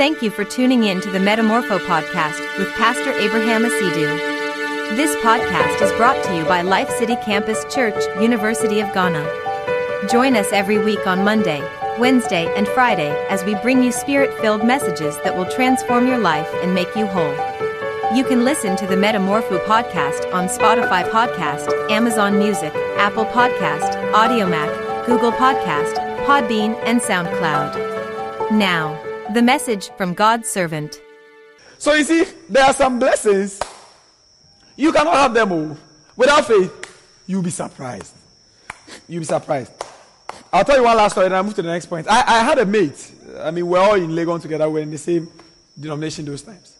Thank you for tuning in to the Metamorpho podcast with Pastor Abraham Asidu. This podcast is brought to you by Life City Campus Church, University of Ghana. Join us every week on Monday, Wednesday, and Friday as we bring you spirit filled messages that will transform your life and make you whole. You can listen to the Metamorpho podcast on Spotify Podcast, Amazon Music, Apple Podcast, Audiomack, Google Podcast, Podbean, and SoundCloud. Now, the message from God's servant. So you see, there are some blessings you cannot have them all. Without faith, you'll be surprised. You'll be surprised. I'll tell you one last story and I'll move to the next point. I, I had a mate. I mean, we're all in Legon together. We're in the same denomination those times.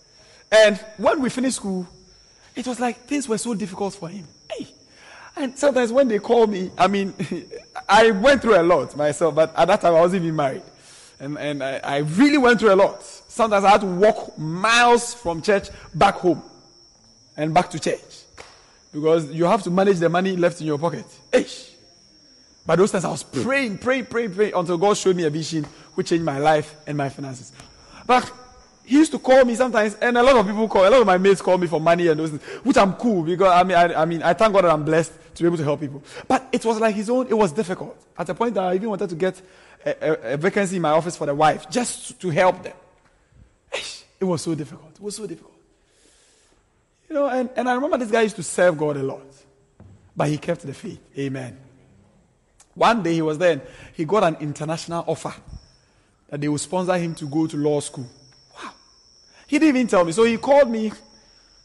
And when we finished school, it was like things were so difficult for him. Hey. And sometimes when they call me, I mean, I went through a lot myself, but at that time I wasn't even married. And, and I, I really went through a lot. Sometimes I had to walk miles from church back home and back to church. Because you have to manage the money left in your pocket. Eish. But those times I was praying, praying, praying, praying until God showed me a vision which changed my life and my finances. But he used to call me sometimes, and a lot of people call, a lot of my mates call me for money and those things, which I'm cool because I mean, I, I mean, I thank God that I'm blessed to be able to help people. But it was like his own, it was difficult. At a point that I even wanted to get a, a, a vacancy in my office for the wife just to help them. It was so difficult. It was so difficult. You know, and, and I remember this guy used to serve God a lot, but he kept the faith. Amen. One day he was there, he got an international offer that they would sponsor him to go to law school. He didn't even tell me. So he called me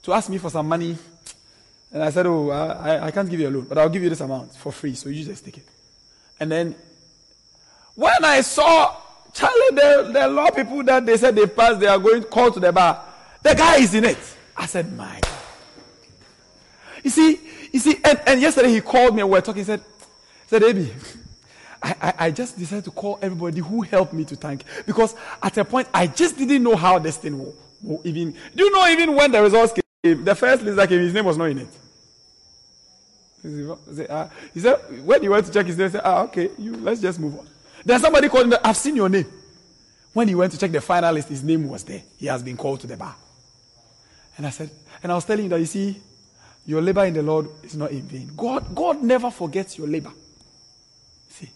to ask me for some money. And I said, Oh, I, I can't give you a loan, but I'll give you this amount for free. So you just take it. And then when I saw Charlie, the, the law people that they said they passed, they are going to call to the bar. The guy is in it. I said, My God. You see, you see, and, and yesterday he called me and we were talking. He said, he said, Abi, I, I, I, just decided to call everybody who helped me to thank because at a point I just didn't know how this thing will even. Do you know even when the results came, the first list that came, his name was not in it. He said, when he went to check his name, he said, ah, okay, you, let's just move on. Then somebody called him, I've seen your name. When he went to check the final list, his name was there. He has been called to the bar. And I said, and I was telling him that you see, your labor in the Lord is not in vain. God, God never forgets your labor. See,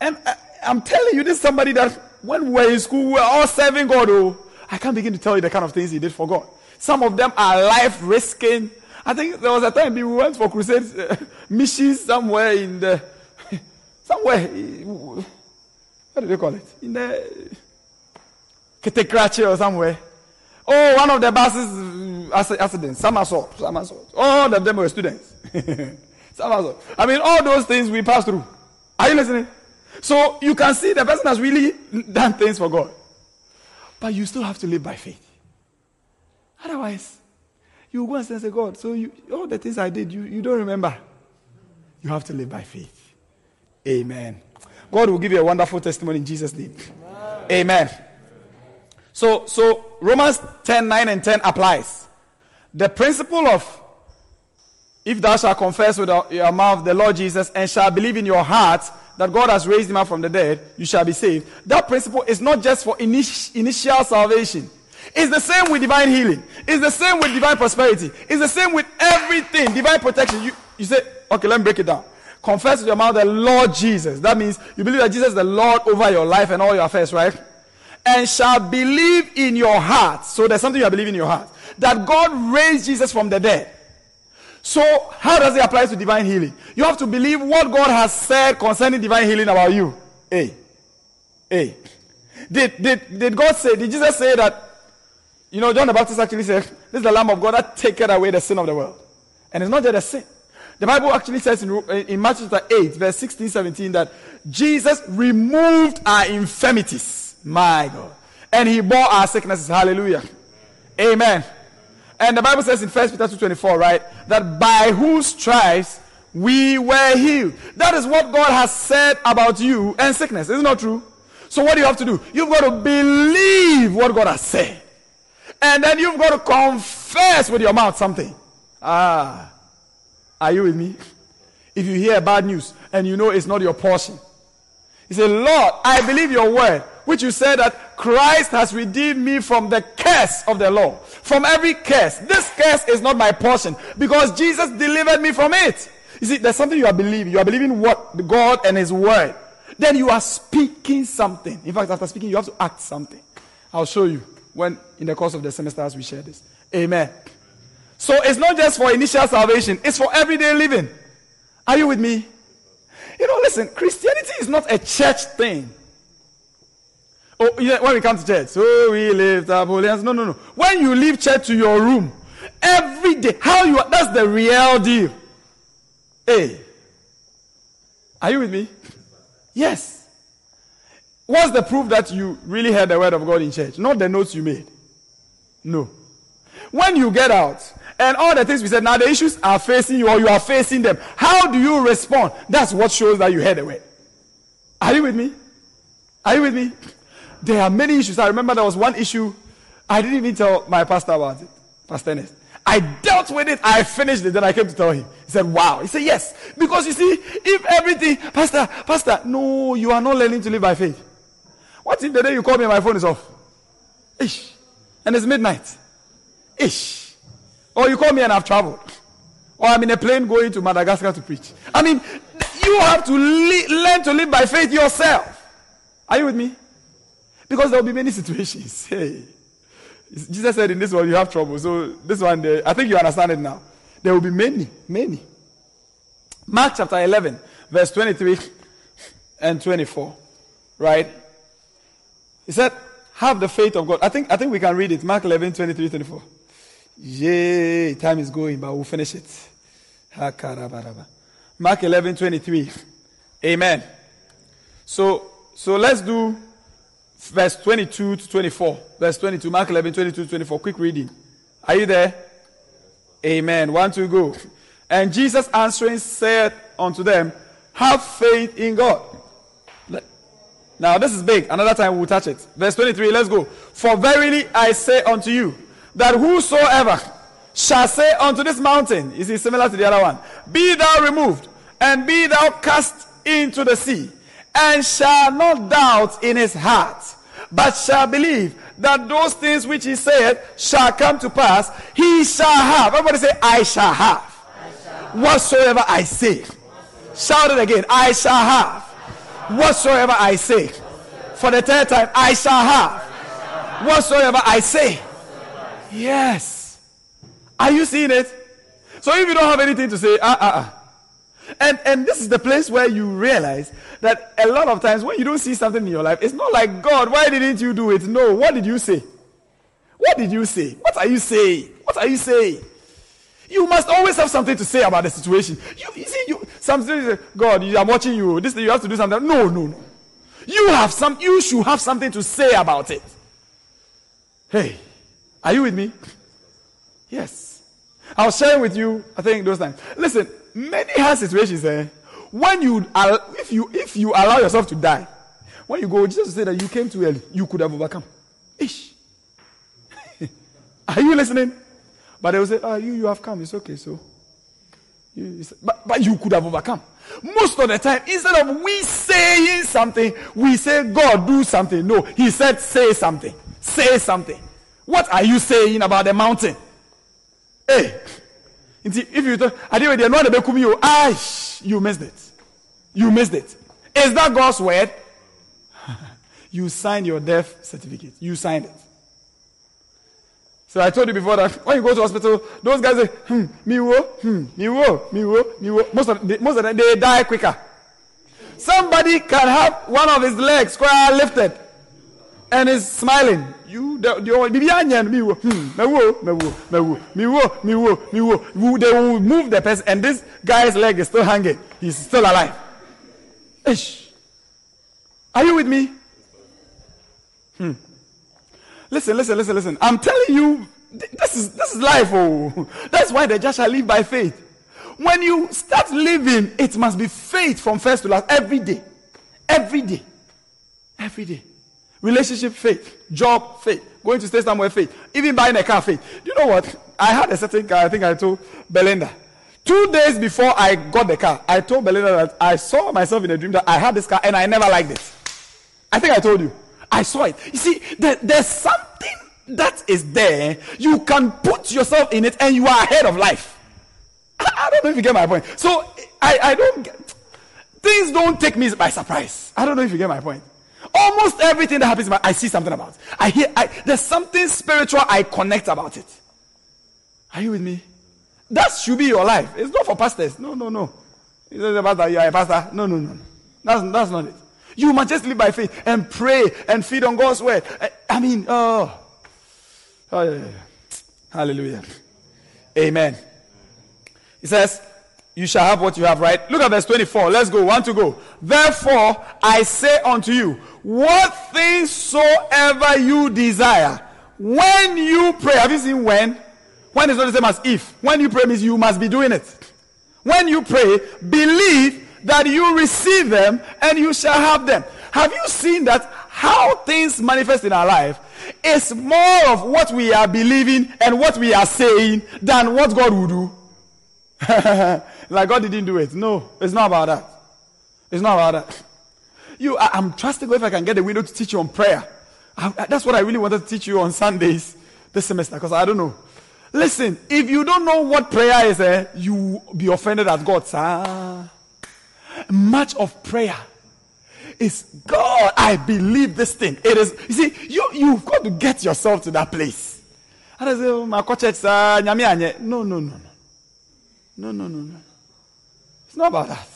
and I, am telling you, this somebody that when we were in school, we were all serving God. Oh, I can't begin to tell you the kind of things he did for God. Some of them are life risking. I think there was a time we went for crusades, uh, missions somewhere in the, somewhere what do they call it? In the Ketekrachi or somewhere. Oh, one of the buses uh, accidents, somersault, somersault. All of them were students. somersault. I mean, all those things we pass through. Are you listening? So you can see the person has really done things for God. But you still have to live by faith. Otherwise, you go and say, God, so you, all the things I did, you, you don't remember. You have to live by faith. Amen. God will give you a wonderful testimony in Jesus' name. Amen. Amen. So, so Romans 10, 9 and 10 applies. The principle of if thou shalt confess with your mouth the Lord Jesus and shall believe in your heart that God has raised him up from the dead, you shall be saved. That principle is not just for init- initial salvation. It's the same with divine healing. It's the same with divine prosperity. It's the same with everything. Divine protection. You, you say, okay, let me break it down confess with your mouth the Lord Jesus. That means you believe that Jesus is the Lord over your life and all your affairs, right? And shall believe in your heart. So there's something you are believing in your heart. That God raised Jesus from the dead. So how does it apply to divine healing? You have to believe what God has said concerning divine healing about you. A. A. Did, did, did God say, did Jesus say that, you know, John the Baptist actually said, this is the Lamb of God that taketh away the sin of the world. And it's not just a sin. The Bible actually says in, in Matthew chapter 8, verse 16, 17, that Jesus removed our infirmities. My God. And he bore our sicknesses. Hallelujah. Amen. And the Bible says in 1 Peter 2.24, right, that by whose stripes we were healed. That is what God has said about you and sickness. Isn't that true? So what do you have to do? You've got to believe what God has said. And then you've got to confess with your mouth something. Ah. Are you with me? If you hear bad news and you know it's not your portion, you say, Lord, I believe your word which you said that Christ has redeemed me from the curse of the law, from every curse. This curse is not my portion because Jesus delivered me from it. You see, there's something you are believing. You are believing what God and His Word. Then you are speaking something. In fact, after speaking, you have to act something. I'll show you when in the course of the semester as we share this. Amen. So it's not just for initial salvation, it's for everyday living. Are you with me? You know, listen, Christianity is not a church thing. Oh, yeah, when we come to church, oh, we lift up holy hands. No, no, no. When you leave church to your room, every day, how you are, that's the real deal. Hey, are you with me? Yes. What's the proof that you really heard the word of God in church? Not the notes you made. No. When you get out, and all the things we said, now the issues are facing you or you are facing them. How do you respond? That's what shows that you heard the word. Are you with me? Are you with me? There are many issues. I remember there was one issue I didn't even tell my pastor about it, Pastor Ernest. I dealt with it. I finished it. Then I came to tell him. He said, Wow. He said, Yes. Because you see, if everything, Pastor, Pastor, no, you are not learning to live by faith. What if the day you call me and my phone is off? Ish. And it's midnight. Ish. Or you call me and I've traveled. Or I'm in a plane going to Madagascar to preach. I mean, you have to li- learn to live by faith yourself. Are you with me? Because there will be many situations. Hey. Jesus said in this one you have trouble. So this one, I think you understand it now. There will be many, many. Mark chapter 11, verse 23 and 24. Right? He said, have the faith of God. I think, I think we can read it. Mark 11, 23, 24. Yay, time is going, but we'll finish it. Mark 11, 23. Amen. So, so let's do verse 22 to 24. Verse 22, Mark 11, 22 to 24. Quick reading. Are you there? Amen. One, two, go. And Jesus answering said unto them, Have faith in God. Now, this is big. Another time we'll touch it. Verse 23, let's go. For verily I say unto you, that whosoever shall say unto this mountain, is it similar to the other one? Be thou removed, and be thou cast into the sea, and shall not doubt in his heart, but shall believe that those things which he said shall come to pass, he shall have. Everybody say, I shall have. I shall Whatsoever I say. Shout it again. I shall have. Whatsoever I say. For the third time, I shall have. Whatsoever I say. Yes. Are you seeing it? So if you don't have anything to say, ah, ah. And, and this is the place where you realize that a lot of times when you don't see something in your life, it's not like, God, why didn't you do it? No, what did you say? What did you say? What are you saying? What are you saying? You must always have something to say about the situation. You, you see, you, something, God, I'm watching you. This, you have to do something. No, no, no. You have some, you should have something to say about it. Hey, are you with me? Yes. I was sharing with you, I think those times. Listen, many hard situations, eh? When you, if you, if you allow yourself to die, when you go, Jesus said that you came too early, you could have overcome. Ish. Are you listening? But they will say, oh, you, you have come, it's okay, so. But, but you could have overcome. Most of the time, instead of we saying something, we say, God, do something. No, He said, say something. Say something. What are you saying about the mountain? Hey, if you talk, I didn't know the you, ah, you missed it. You missed it. Is that God's word? you signed your death certificate. You signed it. So I told you before that when you go to hospital, those guys say, hmm, me wo, hmm, me wo, me wo, me wo. Most of, the, most of them, they die quicker. Somebody can have one of his legs square lifted and is smiling. You, the, hmm, me wo, me wo, me wo, me wo, me wo, me wo. They will move the person and this guy's leg is still hanging. He's still alive. Ish. Are you with me? Hmm. Listen, listen, listen, listen. I'm telling you, this is this is life. Oh, that's why the just shall live by faith. When you start living, it must be faith from first to last every day, every day, every day. Relationship faith, job faith, going to stay somewhere faith, even buying a car faith. You know what? I had a certain car. I think I told Belinda. Two days before I got the car, I told Belinda that I saw myself in a dream that I had this car and I never liked it. I think I told you. I saw it. You see, there, there's something that is there. You can put yourself in it and you are ahead of life. I, don't know if you get my point. So I, I don't get, things don't take me by surprise. I don't know if you get my point. Almost everything that happens, I see something about. I hear, I, there's something spiritual I connect about it. Are you with me? That should be your life. It's not for pastors. No, no, no. It's not about that you are a pastor. No, no, no. That's, that's not it. You must just live by faith and pray and feed on God's word. I, I mean, oh. oh yeah, yeah. Hallelujah. Amen. He says, You shall have what you have, right? Look at verse 24. Let's go. One to go. Therefore, I say unto you, what things soever you desire, when you pray. Have you seen when? When is not the same as if. When you pray means you must be doing it. When you pray, believe that you receive them and you shall have them. Have you seen that how things manifest in our life is more of what we are believing and what we are saying than what God will do? like God didn't do it. No, it's not about that. It's not about that. You, I, am trusting God if I can get a window to teach you on prayer. I, I, that's what I really wanted to teach you on Sundays this semester because I don't know. Listen, if you don't know what prayer is, eh, you be offended at God. Sir. Much of prayer is God. I believe this thing. It is. You see, you you've got to get yourself to that place. Oh, no, no, no, no, no, no, no. It's not about that.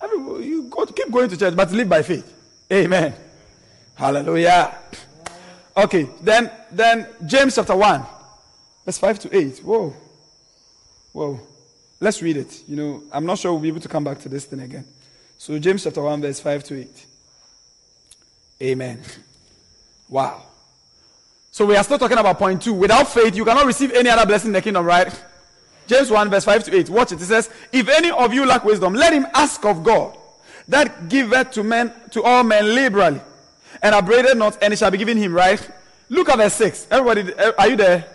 Everybody, you go to keep going to church, but live by faith. Amen. Hallelujah. Okay, then then James chapter one. Verse 5 to 8. Whoa. Whoa. Let's read it. You know, I'm not sure we'll be able to come back to this thing again. So, James chapter 1, verse 5 to 8. Amen. Wow. So, we are still talking about point two. Without faith, you cannot receive any other blessing in the kingdom, right? James 1, verse 5 to 8. Watch it. It says, If any of you lack wisdom, let him ask of God, that giveth to men to all men liberally, and upbraided not, and it shall be given him, right? Look at verse 6. Everybody, eh, are you there?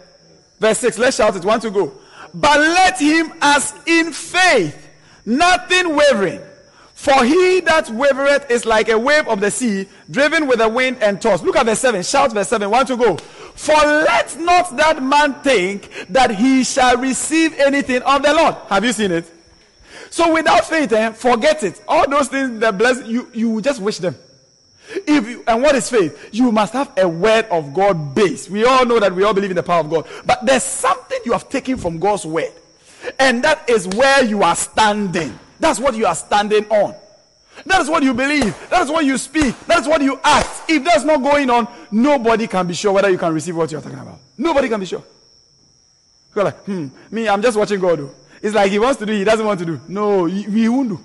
Verse 6. Let's shout it. One to go. But let him ask in faith, nothing wavering. For he that wavereth is like a wave of the sea, driven with the wind and tossed. Look at verse 7. Shout verse 7. One to go. For let not that man think that he shall receive anything of the Lord. Have you seen it? So without faith, eh, forget it. All those things that bless you, you just wish them. If you, and what is faith? You must have a word of God base. We all know that we all believe in the power of God. But there's something you have taken from God's word. And that is where you are standing. That's what you are standing on. That is what you believe. That is what you speak. That is what you act. If that's not going on, nobody can be sure whether you can receive what you're talking about. Nobody can be sure. You're like, hmm, me, I'm just watching God do. It's like he wants to do, he doesn't want to do. No, he, he won't do.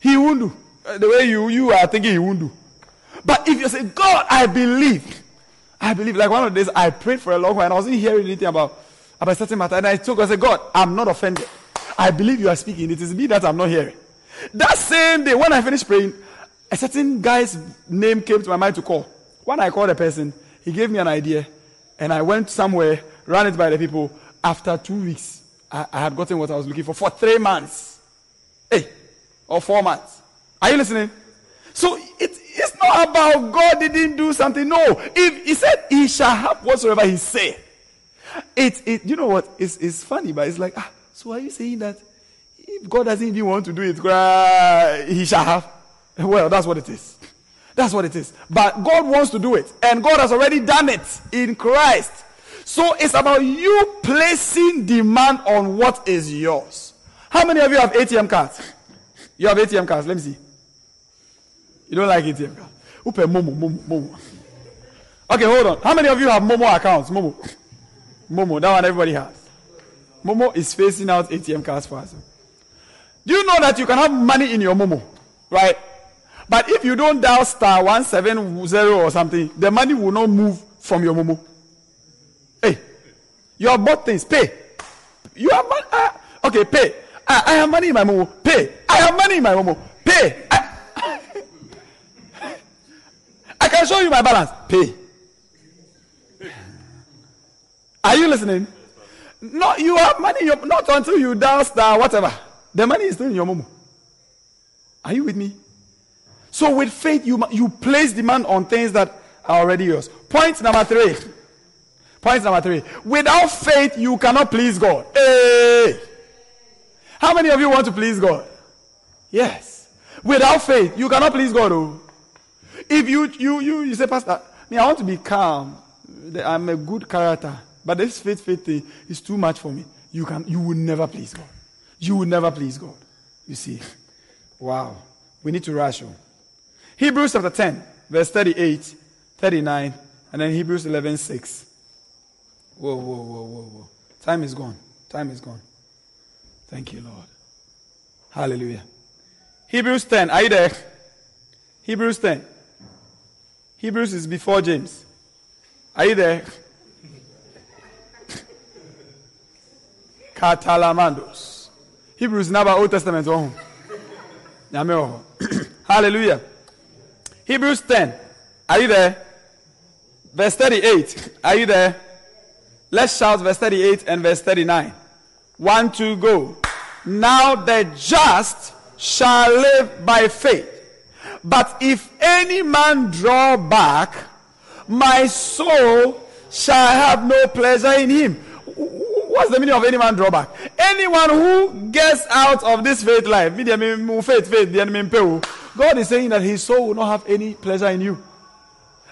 He won't do. Uh, the way you, you are thinking he won't do. But if you say, God, I believe, I believe, like one of days I prayed for a long while and I wasn't hearing anything about, about certain matter. And I God, I said, God, I'm not offended. I believe you are speaking. It is me that I'm not hearing. That same day, when I finished praying, a certain guy's name came to my mind to call. When I called the person, he gave me an idea, and I went somewhere, ran it by the people. After two weeks, I, I had gotten what I was looking for for three months. Hey, or four months. Are you listening? So it, it's not about God didn't do something. No. If he said he shall have whatsoever he said. It, it, you know what? It's, it's funny, but it's like, ah, so are you saying that if God doesn't even want to do it, he shall have? Well, that's what it is. That's what it is. But God wants to do it. And God has already done it in Christ. So it's about you placing demand on what is yours. How many of you have ATM cards? You have ATM cards. Let me see. You don't like ATM card. Who pay Momo, Momo, Momo? Okay, hold on. How many of you have Momo accounts? Momo. Momo, that one everybody has. Momo is facing out ATM cards for us. Do you know that you can have money in your Momo? Right? But if you don't dial star 170 or something, the money will not move from your Momo. Hey, you have bought things, pay. You have money. Uh, okay, pay. I, I have money in my Momo. Pay. I have money in my Momo. Pay. I, I can show you my balance. Pay. Are you listening? No, you have money. Not until you down star whatever. The money is still in your momo. Are you with me? So with faith, you you place demand on things that are already yours. Point number three. Point number three. Without faith, you cannot please God. Hey! How many of you want to please God? Yes. Without faith, you cannot please God. Oh. If you you you you say, Pastor, me, I want to be calm. I'm a good character, but this faith faith thing is too much for me. You can you will never please God. You will never please God. You see. Wow. We need to rush on. Hebrews chapter 10, verse 38, 39, and then Hebrews 11, 6. Whoa, whoa, whoa, whoa, whoa. Time is gone. Time is gone. Thank you, Lord. Hallelujah. Hebrews 10. Are you there? Hebrews 10. Hebrews is before James. Are you there? Catalamandos. Hebrews never Old Testament. Oh. Hallelujah. Hebrews 10. Are you there? Verse 38. Are you there? Let's shout verse 38 and verse 39. One, two, go. Now the just shall live by faith. But if any man draw back, my soul shall have no pleasure in him. What's the meaning of any man drawback? Anyone who gets out of this faith life, God is saying that his soul will not have any pleasure in you.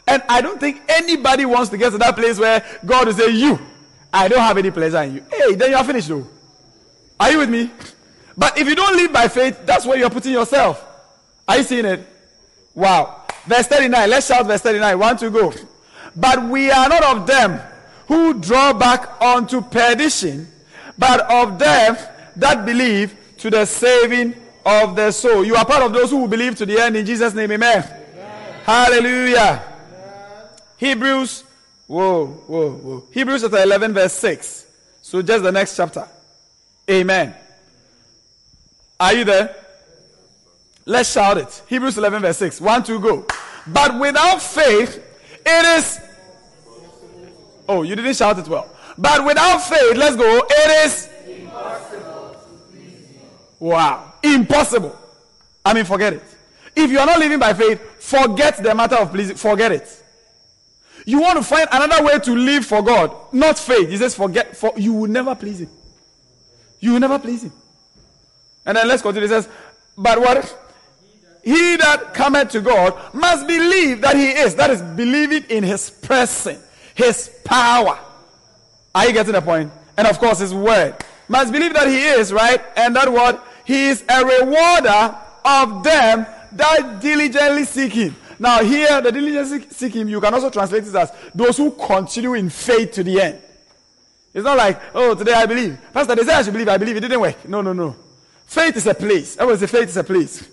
And I don't think anybody wants to get to that place where God will say, You, I don't have any pleasure in you. Hey, then you are finished though. Are you with me? But if you don't live by faith, that's where you're putting yourself. Are you seeing it? Wow. Verse 39. Let's shout verse 39. One to go. But we are not of them who draw back unto perdition, but of them that believe to the saving of their soul. You are part of those who believe to the end in Jesus' name. Amen. Hallelujah. Hebrews, whoa, whoa, whoa. Hebrews chapter 11, verse 6. So just the next chapter. Amen. Are you there? Let's shout it. Hebrews 11, verse 6. One, two, go. But without faith, it is Oh, you didn't shout it well. But without faith, let's go, it is impossible. Wow. Impossible. I mean, forget it. If you are not living by faith, forget the matter of pleasing. Forget it. You want to find another way to live for God, not faith. He says, forget, for you will never please Him. You will never please Him. And then let's continue. He says, but what? He that cometh to God must believe that He is. That is believing in His person his power. Are you getting the point? And of course, his word. Must believe that he is, right? And that word, he is a rewarder of them that diligently seek him. Now, here, the diligently seek him, you can also translate this as those who continue in faith to the end. It's not like, oh, today I believe. Pastor, they said I should believe, I believe. It didn't work. No, no, no. Faith is a place. Everyone say faith is a place.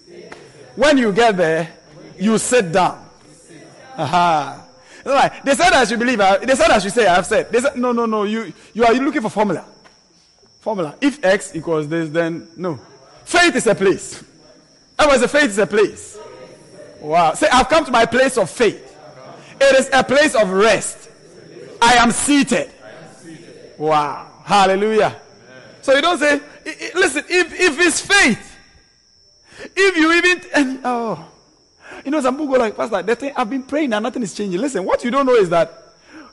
When you get there, you sit down. Aha. Right. They said I should believe. They said I should say I've said. They said no, no, no. You you are looking for formula. Formula. If X equals this, then no. Faith is a place. I was say faith is a place. Wow. Say I've come to my place of faith. It is a place of rest. I am seated. Wow. Hallelujah. So you don't say, listen, if, if it's faith, if you even, and, oh, you know, some people go like, Pastor, I've been praying and nothing is changing. Listen, what you don't know is that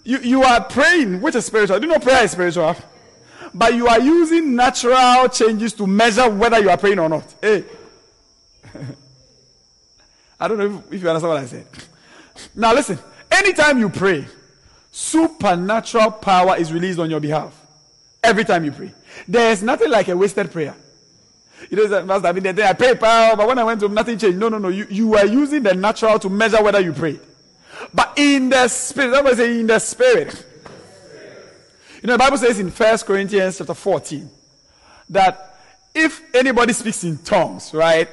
you, you are praying, which is spiritual. Do you know prayer is spiritual? But you are using natural changes to measure whether you are praying or not. Hey. I don't know if, if you understand what I said. Now listen, anytime you pray, supernatural power is released on your behalf. Every time you pray. There is nothing like a wasted prayer. You know, Master, I mean, the day I prayed, but when I went to him, nothing changed. No, no, no. You, you are using the natural to measure whether you prayed. But in the spirit, that was in the spirit. You know, the Bible says in First Corinthians chapter 14 that if anybody speaks in tongues, right,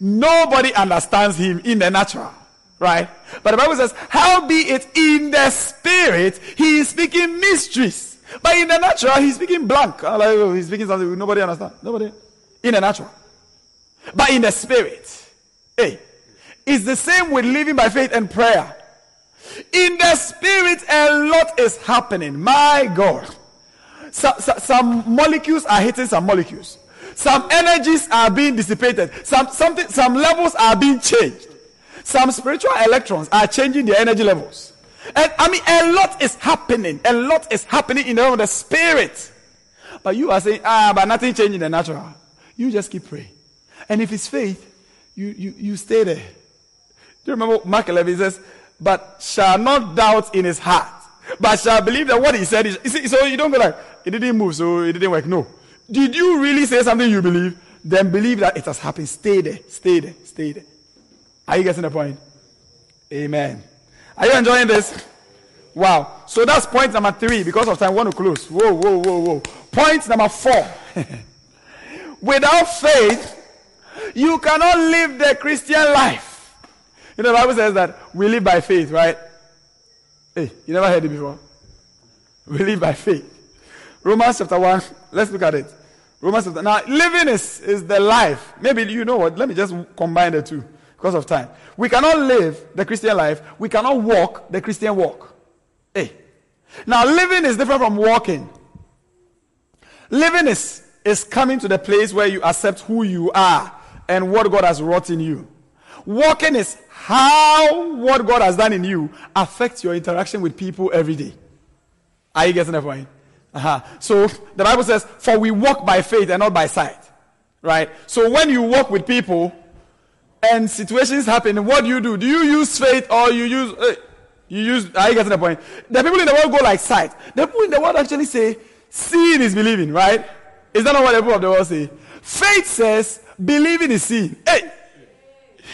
nobody understands him in the natural, right? But the Bible says, how be it in the spirit, he is speaking mysteries. But in the natural, he's speaking blank. Like, oh, he's speaking something nobody understands. Nobody in the natural, but in the spirit. Hey, it's the same with living by faith and prayer. In the spirit, a lot is happening. My God. So, so, some molecules are hitting some molecules. Some energies are being dissipated. Some something some levels are being changed. Some spiritual electrons are changing their energy levels. And I mean, a lot is happening. A lot is happening in the realm of the spirit. But you are saying, ah, but nothing changing the natural. You just keep praying. And if it's faith, you, you, you stay there. Do you remember Mark 11 says, but shall not doubt in his heart, but shall believe that what he said is, so you don't go like, it didn't move, so it didn't work. No. Did you really say something you believe? Then believe that it has happened. Stay there, stay there, stay there. Are you getting the point? Amen. Are you enjoying this? Wow. So that's point number three. Because of time, I want to close. Whoa, whoa, whoa, whoa. Point number four. Without faith, you cannot live the Christian life. You know, the Bible says that we live by faith, right? Hey, you never heard it before? We live by faith. Romans chapter 1, let's look at it. Romans chapter, now living is, is the life. Maybe you know what, let me just combine the two because of time. We cannot live the Christian life. We cannot walk the Christian walk. Hey. Now living is different from walking. Living is, is coming to the place where you accept who you are and what God has wrought in you. Walking is how what God has done in you affects your interaction with people every day. Are you getting the point? Uh-huh. So the Bible says, For we walk by faith and not by sight. Right? So when you walk with people and situations happen, what do you do? Do you use faith or you use. Uh, you use. Are you getting the point? The people in the world go like sight. The people in the world actually say, Seeing is believing, right? Is that not what the people of the world say? Faith says, Believing is seeing. Hey!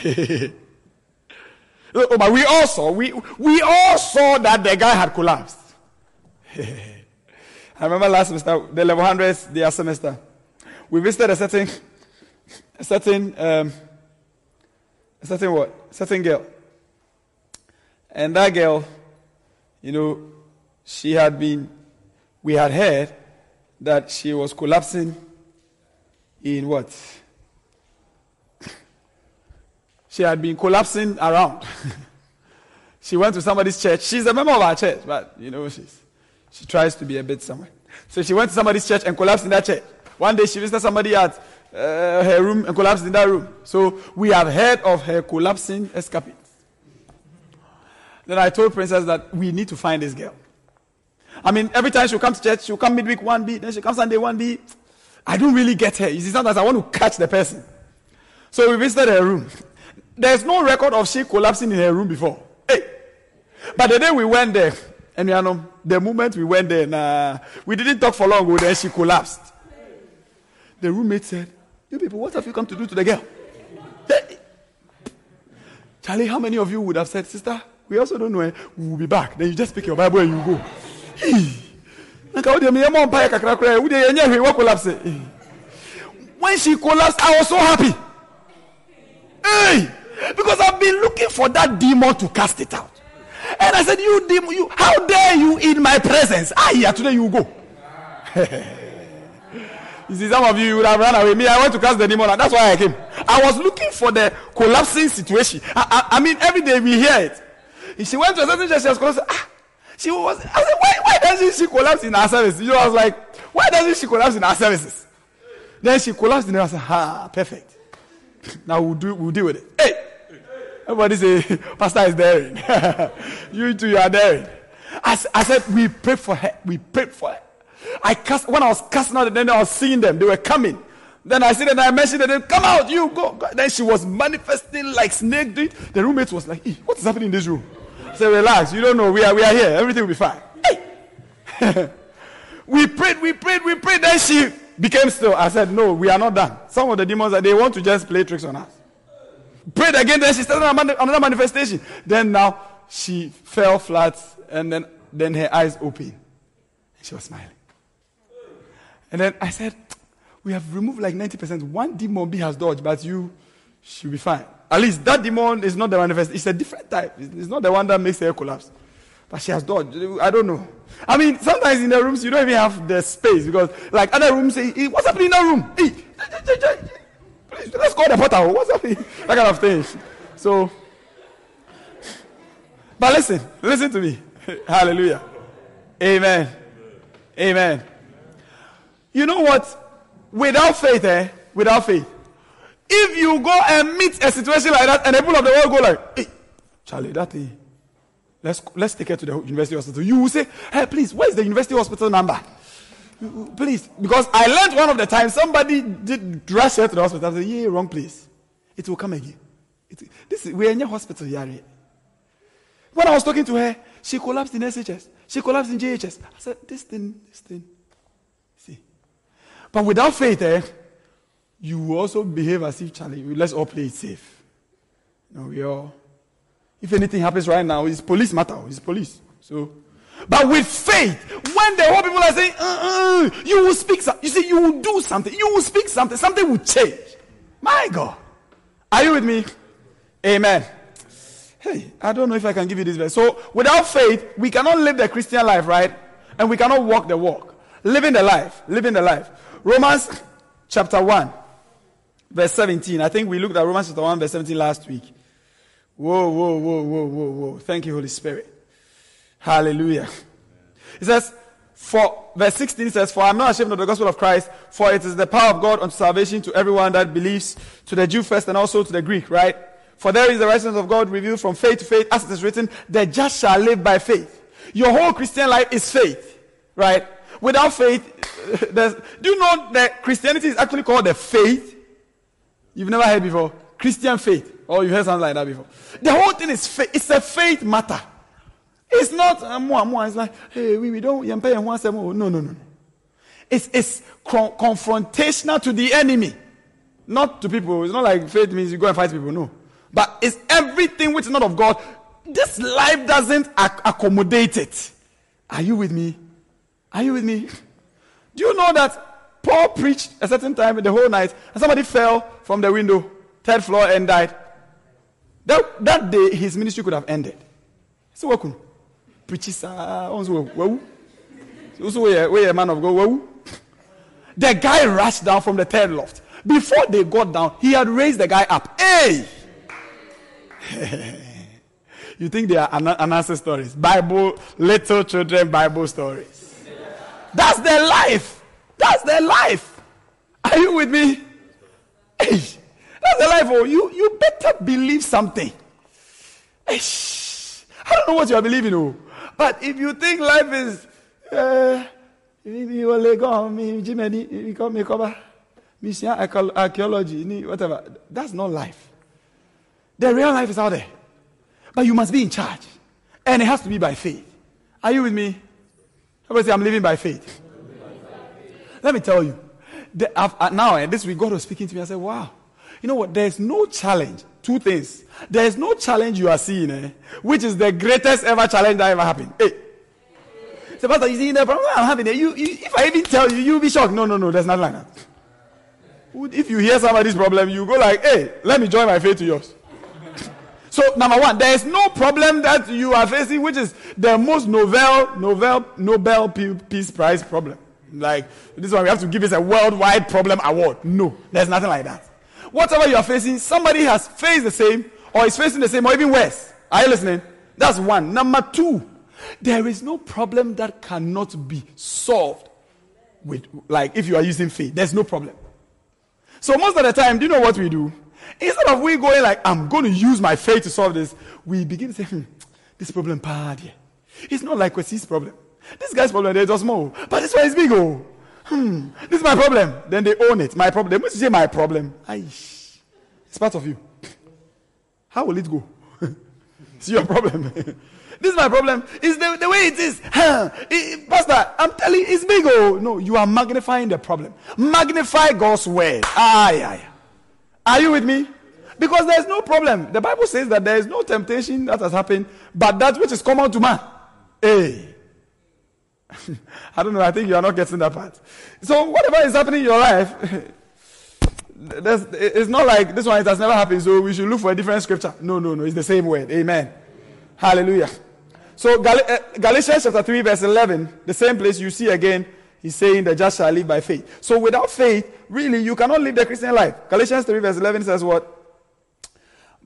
oh, but we all saw, we, we all saw that the guy had collapsed. I remember last semester, the level hundreds, their semester. We visited a certain, a certain, um, a certain what? A certain girl. And that girl, you know, she had been, we had heard that she was collapsing in what? she had been collapsing around. she went to somebody's church. She's a member of our church, but you know, she's, she tries to be a bit somewhere. So she went to somebody's church and collapsed in that church. One day she visited somebody at uh, her room and collapsed in that room. So we have heard of her collapsing escapades. Then I told Princess that we need to find this girl. I mean, every time she'll come to church, she'll come midweek one B, then she comes Sunday one B. I don't really get her. You see, sometimes I want to catch the person. So we visited her room. There's no record of she collapsing in her room before. Hey. But the day we went there, and you know, the moment we went there, nah, we didn't talk for long, oh, then she collapsed. The roommate said, You people, what have you come to do to the girl? Hey. Charlie, how many of you would have said, Sister, we also don't know, we will be back. Then you just pick your Bible and you go. When she collapsed, I was so happy. Hey! Because I've been looking for that demon to cast it out. And I said, You demon, you how dare you in my presence? Ah, yeah, today you go. you see, some of you would have run away. Me, I went to cast the demon, and that's why I came. I was looking for the collapsing situation. I, I, I mean, every day we hear it. She went to a certain church, she was collapsing. Ah, she was. I said, why, why doesn't she collapse in our service? You know, I was like, why doesn't she collapse in our services? Then she collapsed in there. I said, ah, perfect. Now we'll do, we'll deal with it. Hey. Everybody say, Pastor is daring. you too, you are daring. I, I said, we prayed for her. We prayed for her. I cast, when I was casting out, then I was seeing them. They were coming. Then I said, and I mentioned them, come out, you go. Then she was manifesting like snake did. The roommate was like, what is happening in this room? Said, relax, you don't know. We are, we are here. Everything will be fine. Hey. we prayed, we prayed, we prayed. Then she became still. I said, no, we are not done. Some of the demons, they want to just play tricks on us. Prayed again, then she started another manifestation. Then now she fell flat and then, then her eyes opened. And she was smiling. And then I said, We have removed like 90%. One demon has dodged, but you should be fine. At least that demon is not the manifest. It's a different type. It's not the one that makes her collapse. But she has dodged. I don't know. I mean, sometimes in the rooms you don't even have the space because, like other rooms say, "What's happening in that room?" Hey, Please, let's call the porter. What's happening?" That kind of thing. So, but listen, listen to me. Hallelujah. Amen. Amen. You know what? Without faith, eh? Without faith, If you go and meet a situation like that, and the people of the world go like, "Hey, Charlie, that thing, let's let's take her to the university hospital," you will say, "Hey, please, where's the university hospital number?" Please, because I learned one of the times somebody did dress her to the hospital. I said, "Yeah, wrong place. It will come again." It, this is, we're in a hospital here. When I was talking to her, she collapsed in SHS. She collapsed in JHS. I said, this thing, this thing. See. But without faith, eh, you will also behave as if, Charlie, let's all play it safe. No, we all. If anything happens right now, it's police matter. It's police. So, but with faith, when the whole people are saying, uh, uh, you will speak, you see, you will do something, you will speak something, something will change. My God. Are you with me? Amen. Hey, I don't know if I can give you this verse. So, without faith, we cannot live the Christian life, right? And we cannot walk the walk. Living the life. Living the life. Romans chapter 1, verse 17. I think we looked at Romans chapter 1, verse 17 last week. Whoa, whoa, whoa, whoa, whoa, whoa. Thank you, Holy Spirit. Hallelujah. It says, for verse 16 says, For I am not ashamed of the gospel of Christ, for it is the power of God unto salvation to everyone that believes, to the Jew first and also to the Greek, right? For there is the righteousness of God revealed from faith to faith, as it is written, the just shall live by faith. Your whole Christian life is faith, right? Without faith, do you know that Christianity is actually called the faith? You've never heard before. Christian faith. Oh, or you've heard something like that before. The whole thing is faith. It's a faith matter. It's not, uh, more, more. It's like, hey, we, we don't, oh, no, no, no, no. It's, it's con- confrontational to the enemy, not to people. It's not like faith means you go and fight people. No. But it's everything which is not of God. This life doesn't ac- accommodate it. Are you with me? Are you with me? Do you know that Paul preached a certain time the whole night and somebody fell from the window, third floor, and died? That, that day, his ministry could have ended. So, what preaches, also, a man of God. The guy rushed down from the third loft. Before they got down, he had raised the guy up. Hey! you think they are an- stories? Bible, little children Bible stories. That's their life. That's their life. Are you with me? Hey, that's the life. Oh, you, you better believe something. Hey, I don't know what you are believing. Oh, but if you think life is, uh, cover, archaeology, whatever. That's not life. The real life is out there. But you must be in charge. And it has to be by faith. Are you with me? Everybody say, I'm living by faith. Let me tell you. The, uh, now, and this week, God was speaking to me. I said, wow. You know what? There's no challenge. Two things. There's no challenge you are seeing, eh, which is the greatest ever challenge that ever happened. Hey. Pastor, you see the problem I'm having there? You, you, if I even tell you, you'll be shocked. No, no, no. There's nothing like that. If you hear somebody's problem, you go like, hey, let me join my faith to yours. So, number one, there is no problem that you are facing, which is the most novel, novel, Nobel Peace Prize problem. Like, this one, we have to give it a worldwide problem award. No, there's nothing like that. Whatever you are facing, somebody has faced the same, or is facing the same, or even worse. Are you listening? That's one. Number two, there is no problem that cannot be solved with, like, if you are using faith. There's no problem. So, most of the time, do you know what we do? Instead of we going like, I'm going to use my faith to solve this, we begin to say, hmm, this problem bad here. It's not like his problem. This guy's problem is just small, but this one is big. Oh, hmm, this is my problem. Then they own it. My problem. They must say my problem. Aish. It's part of you. How will it go? it's your problem. this is my problem. It's the, the way it is. Huh. It, Pastor, I'm telling you, it's big. Oh, no, you are magnifying the problem. Magnify God's word. Yeah, yeah. Are you with me? Because there's no problem. The Bible says that there is no temptation that has happened, but that which is common to man. Hey. I don't know. I think you are not getting that part. So whatever is happening in your life, it's not like this one. It has never happened. So we should look for a different scripture. No, no, no. It's the same word. Amen. Hallelujah. So Gal- uh, Galatians chapter three, verse eleven, the same place you see again He's saying the just shall live by faith. So without faith, really, you cannot live the Christian life. Galatians 3, verse 11 says what?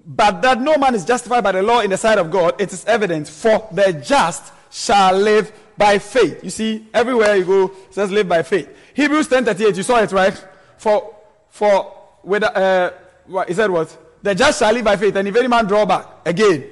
But that no man is justified by the law in the sight of God, it is evident, for the just shall live by faith. You see, everywhere you go, it says live by faith. Hebrews 10:38, you saw it, right? For, for, with, uh, what, he said what? The just shall live by faith, and if any man draw back, again.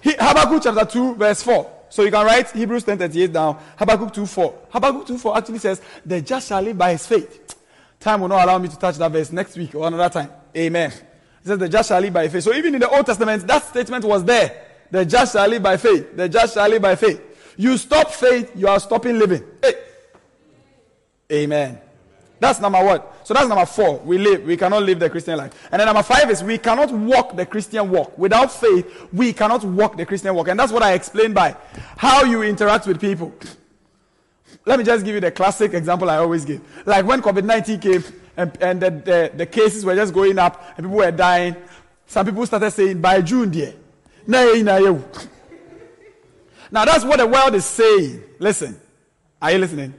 He, Habakkuk chapter 2, verse 4. So you can write Hebrews 10 38 down. Habakkuk 2 4. Habakkuk 2 4 actually says, The just shall live by his faith. Time will not allow me to touch that verse next week or another time. Amen. It says, The just shall live by faith. So even in the Old Testament, that statement was there. The just shall live by faith. The just shall live by faith. You stop faith, you are stopping living. Hey. Amen. That's number one. So that's number four. We live. We cannot live the Christian life. And then number five is we cannot walk the Christian walk. Without faith, we cannot walk the Christian walk. And that's what I explained by how you interact with people. Let me just give you the classic example I always give. Like when COVID 19 came and, and the, the, the, cases were just going up and people were dying, some people started saying, by June, dear. Now that's what the world is saying. Listen. Are you listening?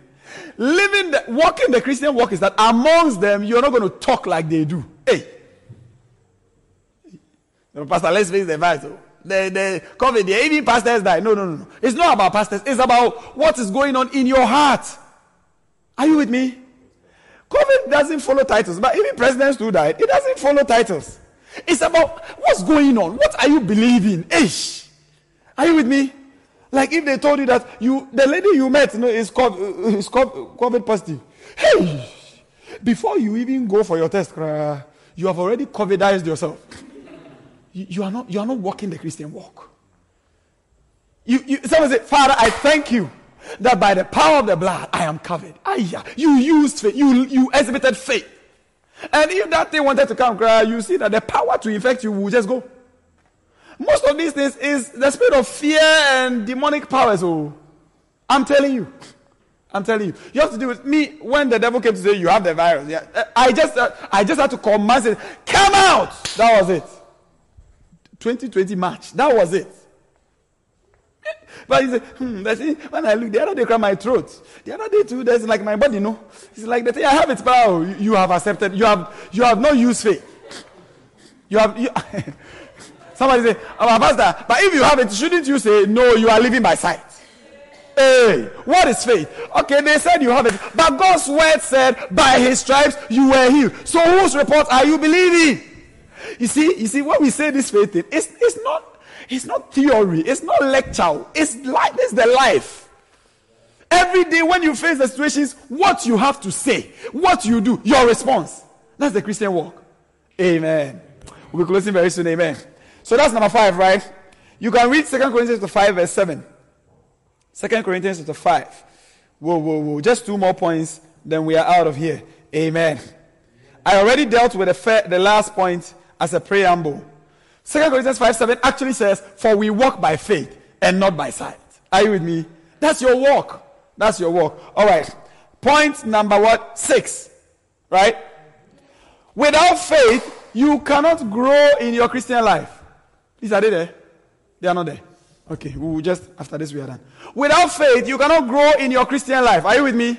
Living the, walking the Christian walk is that amongst them, you're not going to talk like they do. Hey. Pastor, let's face the fact. The, the COVID, the even pastors die. No, no, no, no. It's not about pastors. It's about what is going on in your heart. Are you with me? COVID doesn't follow titles, but even presidents do die. It doesn't follow titles. It's about what's going on. What are you believing? Ish. Are you with me? Like if they told you that you, the lady you met, you know, is COVID, COVID positive. Hey, before you even go for your test, you have already COVIDized yourself. You, you, are not, you are not walking the Christian walk. You, you, someone say, Father, I thank you that by the power of the blood I am covered. Aya, you used faith. You, you exhibited faith. And if that thing wanted to come, you see that the power to infect you will just go. Most of these things is the spirit of fear and demonic powers. Oh, I'm telling you. I'm telling you. You have to do with me when the devil came to say you have the virus. Yeah, I just, uh, I just had to command it. Come out. That was it. 2020 March. That was it. But he said, hmm, when I look, the other day, cry my throat. The other day too, there's like my body, you know. It's like the thing I have it, but you have accepted. You have, you have not used faith. You have. You, Somebody say, oh, Pastor, but if you have it, shouldn't you say, no, you are living by sight? Hey, what is faith? Okay, they said you have it. But God's word said, by his stripes you were healed. So whose report are you believing? You see, you see, when we say this faith thing, it's, it's not it's not theory, it's not lecture, it's life, it's the life. Every day when you face the situations, what you have to say, what you do, your response. That's the Christian walk. Amen. We'll be closing very soon. Amen. So that's number five, right? You can read 2 Corinthians 5, verse 7. 2 Corinthians 5. Whoa, whoa, whoa. Just two more points, then we are out of here. Amen. I already dealt with the, the last point as a preamble. 2 Corinthians 5 7 actually says, For we walk by faith and not by sight. Are you with me? That's your walk. That's your walk. All right. Point number what? Six. Right? Without faith, you cannot grow in your Christian life. These are they there? They are not there. Okay, we will just, after this, we are done. Without faith, you cannot grow in your Christian life. Are you with me?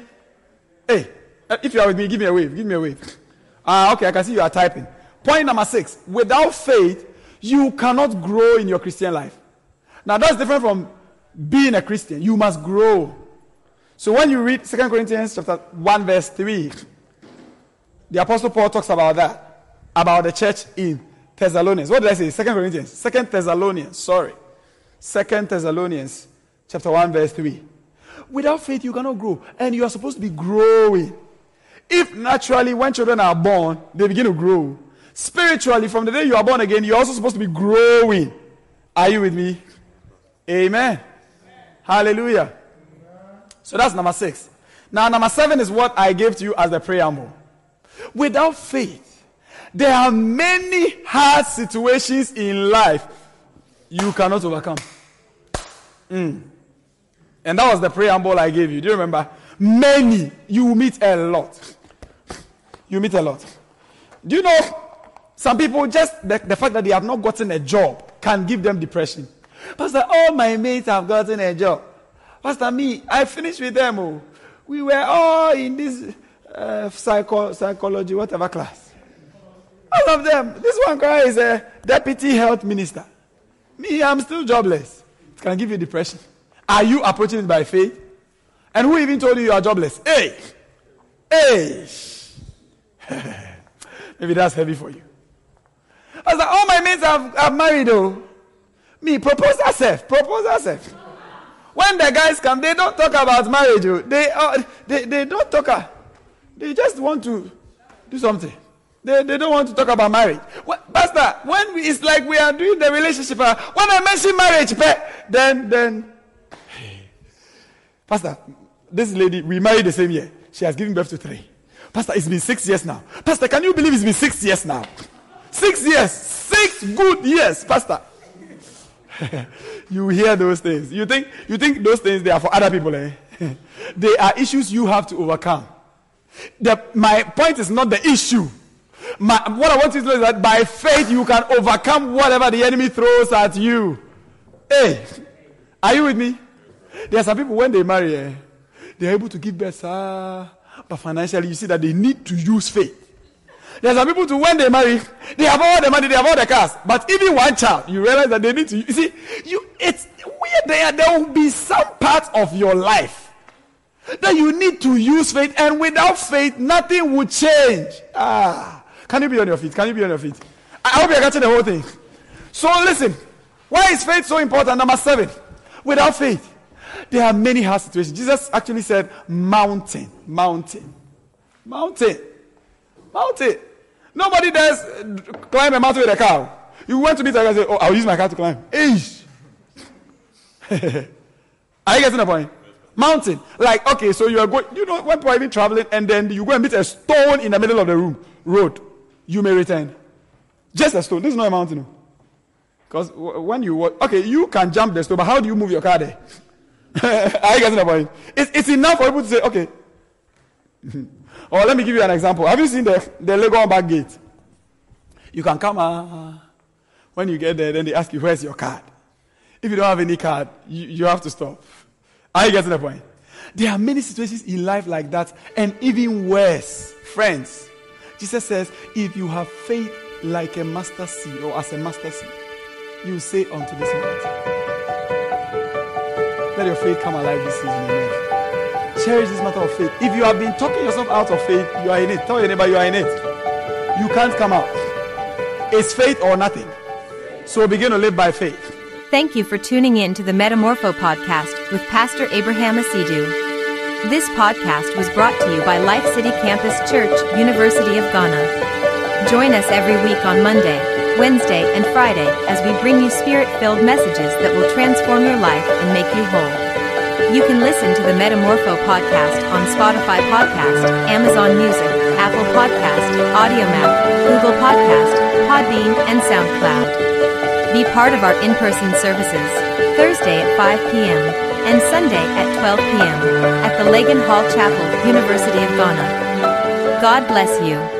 Hey, uh, if you are with me, give me a wave. Give me a wave. Ah, uh, okay, I can see you are typing. Point number six. Without faith, you cannot grow in your Christian life. Now, that's different from being a Christian. You must grow. So when you read 2 Corinthians chapter 1, verse 3, the Apostle Paul talks about that, about the church in Thessalonians. What did I say? Second Corinthians. Second Thessalonians. Sorry. Second Thessalonians, chapter 1, verse 3. Without faith, you cannot grow. And you are supposed to be growing. If naturally, when children are born, they begin to grow. Spiritually, from the day you are born again, you're also supposed to be growing. Are you with me? Amen. Amen. Hallelujah. Amen. So that's number six. Now, number seven is what I gave to you as the preamble. Without faith, there are many hard situations in life you cannot overcome. Mm. And that was the preamble I gave you. Do you remember? Many. You meet a lot. You meet a lot. Do you know some people just the, the fact that they have not gotten a job can give them depression. Pastor, all my mates have gotten a job. Pastor, me, I finished with them. Oh. We were all in this uh, psycho, psychology, whatever class. All of them. This one guy is a deputy health minister. Me, I'm still jobless. It can give you depression. Are you approaching it by faith? And who even told you you are jobless? Hey! Hey! Maybe that's heavy for you. I was like, all my mates have, have married though. Me, propose herself, propose herself. When the guys come, they don't talk about marriage. They, uh, they, they don't talk. uh, They just want to do something. They, they don't want to talk about marriage. Pastor, when we, it's like we are doing the relationship, uh, when I mention marriage, then, then, Pastor, this lady, we married the same year. She has given birth to three. Pastor, it's been six years now. Pastor, can you believe it's been six years now? Six years. Six good years, Pastor. you hear those things. You think you think those things they are for other people, eh? they are issues you have to overcome. The, my point is not the issue. My, what I want you to know is that by faith you can overcome whatever the enemy throws at you. Hey, are you with me? There are some people when they marry, eh, they're able to give birth, ah, but financially you see that they need to use faith. There are some people to when they marry, they have all the money, they have all the cars, but even one child, you realize that they need to. You see, you it's weird. There, there will be some part of your life that you need to use faith, and without faith, nothing will change. Ah, can you be on your feet? Can you be on your feet? I hope you're catching the whole thing. So listen, why is faith so important? Number seven, without faith, there are many hard situations. Jesus actually said, mountain, mountain, mountain, mountain. Nobody does climb a mountain with a cow. You went to meet a guy and say, Oh, I'll use my car to climb. Eesh. are you getting the point? Mountain. Like, okay, so you are going, you know, when people are even traveling and then you go and meet a stone in the middle of the room, road, you may return. Just a stone. This is not a mountain. Because when you walk, okay, you can jump the stone, but how do you move your car there? Are you getting the point? It's, it's enough for people to say, okay. or let me give you an example. Have you seen the, the Legon back gate? You can come, uh, when you get there, then they ask you, where's your card? If you don't have any card, you, you have to stop. Are you getting the point? There are many situations in life like that, and even worse. Friends, Jesus says, if you have faith like a master seed or as a master seed, you say unto this mountain, let your faith come alive this season. Amen. Cherish this matter of faith. If you have been talking yourself out of faith, you are in it. Tell your neighbor you are in it. You can't come out. It's faith or nothing. So begin to live by faith. Thank you for tuning in to the Metamorpho podcast with Pastor Abraham Asidu. This podcast was brought to you by Life City Campus Church, University of Ghana. Join us every week on Monday, Wednesday, and Friday as we bring you spirit filled messages that will transform your life and make you whole. You can listen to the Metamorpho podcast on Spotify Podcast, Amazon Music, Apple Podcast, Audiomack, Google Podcast, Podbean, and SoundCloud. Be part of our in person services, Thursday at 5 p.m. and Sunday at 12 p.m. at the Legon Hall Chapel, University of Ghana. God bless you.